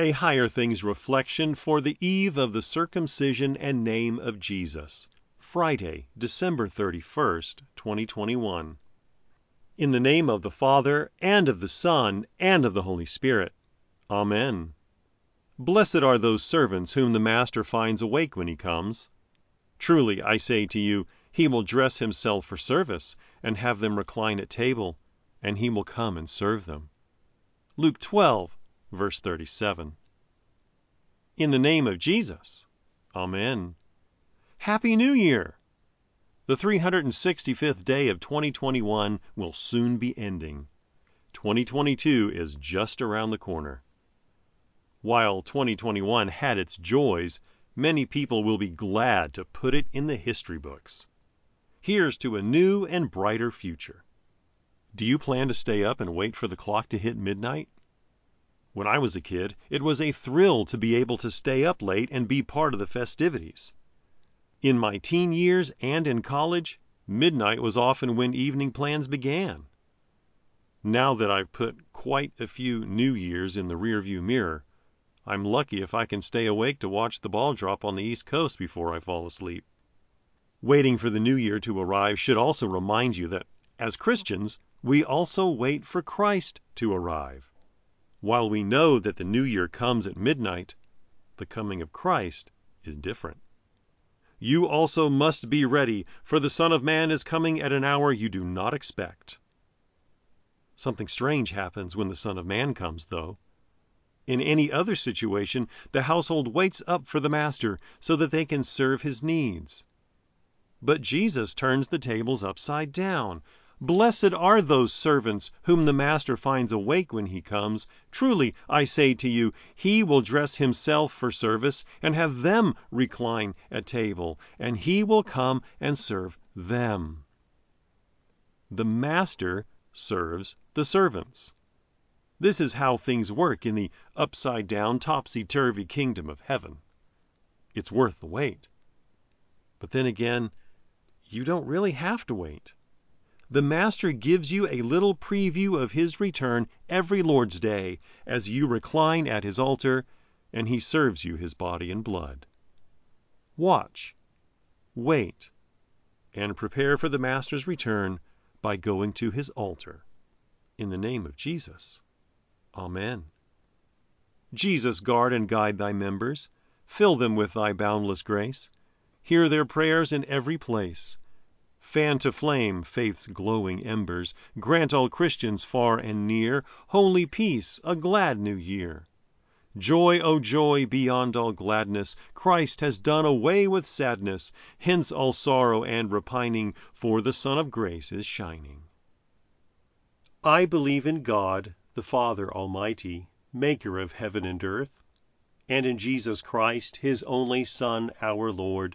A Higher Things Reflection for the Eve of the Circumcision and Name of Jesus, Friday, December 31st, 2021. In the name of the Father, and of the Son, and of the Holy Spirit. Amen. Blessed are those servants whom the master finds awake when he comes. Truly, I say to you, he will dress himself for service, and have them recline at table, and he will come and serve them. Luke 12, verse 37. In the name of Jesus. Amen. Happy New Year! The 365th day of 2021 will soon be ending. 2022 is just around the corner. While 2021 had its joys, many people will be glad to put it in the history books. Here's to a new and brighter future. Do you plan to stay up and wait for the clock to hit midnight? When I was a kid, it was a thrill to be able to stay up late and be part of the festivities. In my teen years and in college, midnight was often when evening plans began. Now that I've put quite a few New Years in the rearview mirror, I'm lucky if I can stay awake to watch the ball drop on the East Coast before I fall asleep. Waiting for the new year to arrive should also remind you that, as Christians, we also wait for Christ to arrive. While we know that the new year comes at midnight, the coming of Christ is different. You also must be ready, for the Son of Man is coming at an hour you do not expect. Something strange happens when the Son of Man comes, though. In any other situation, the household waits up for the master so that they can serve his needs. But Jesus turns the tables upside down. Blessed are those servants whom the master finds awake when he comes. Truly, I say to you, he will dress himself for service and have them recline at table, and he will come and serve them. The master serves the servants. This is how things work in the upside down, topsy turvy kingdom of heaven. It's worth the wait. But then again, you don't really have to wait. The Master gives you a little preview of his return every Lord's Day as you recline at his altar and he serves you his body and blood. Watch, wait, and prepare for the Master's return by going to his altar. In the name of Jesus. Amen. Jesus, guard and guide thy members. Fill them with thy boundless grace. Hear their prayers in every place. Fan to flame faith's glowing embers. Grant all Christians far and near Holy peace, a glad new year. Joy, O joy, beyond all gladness! Christ has done away with sadness. Hence all sorrow and repining, For the Sun of grace is shining. I believe in God the Father Almighty, maker of heaven and earth, and in Jesus Christ, his only Son, our Lord,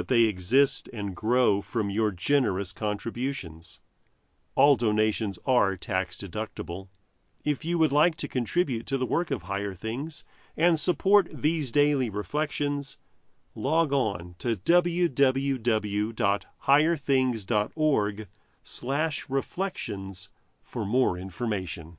but they exist and grow from your generous contributions. All donations are tax deductible. If you would like to contribute to the work of Higher Things and support these daily reflections, log on to www.higherthings.org/reflections for more information.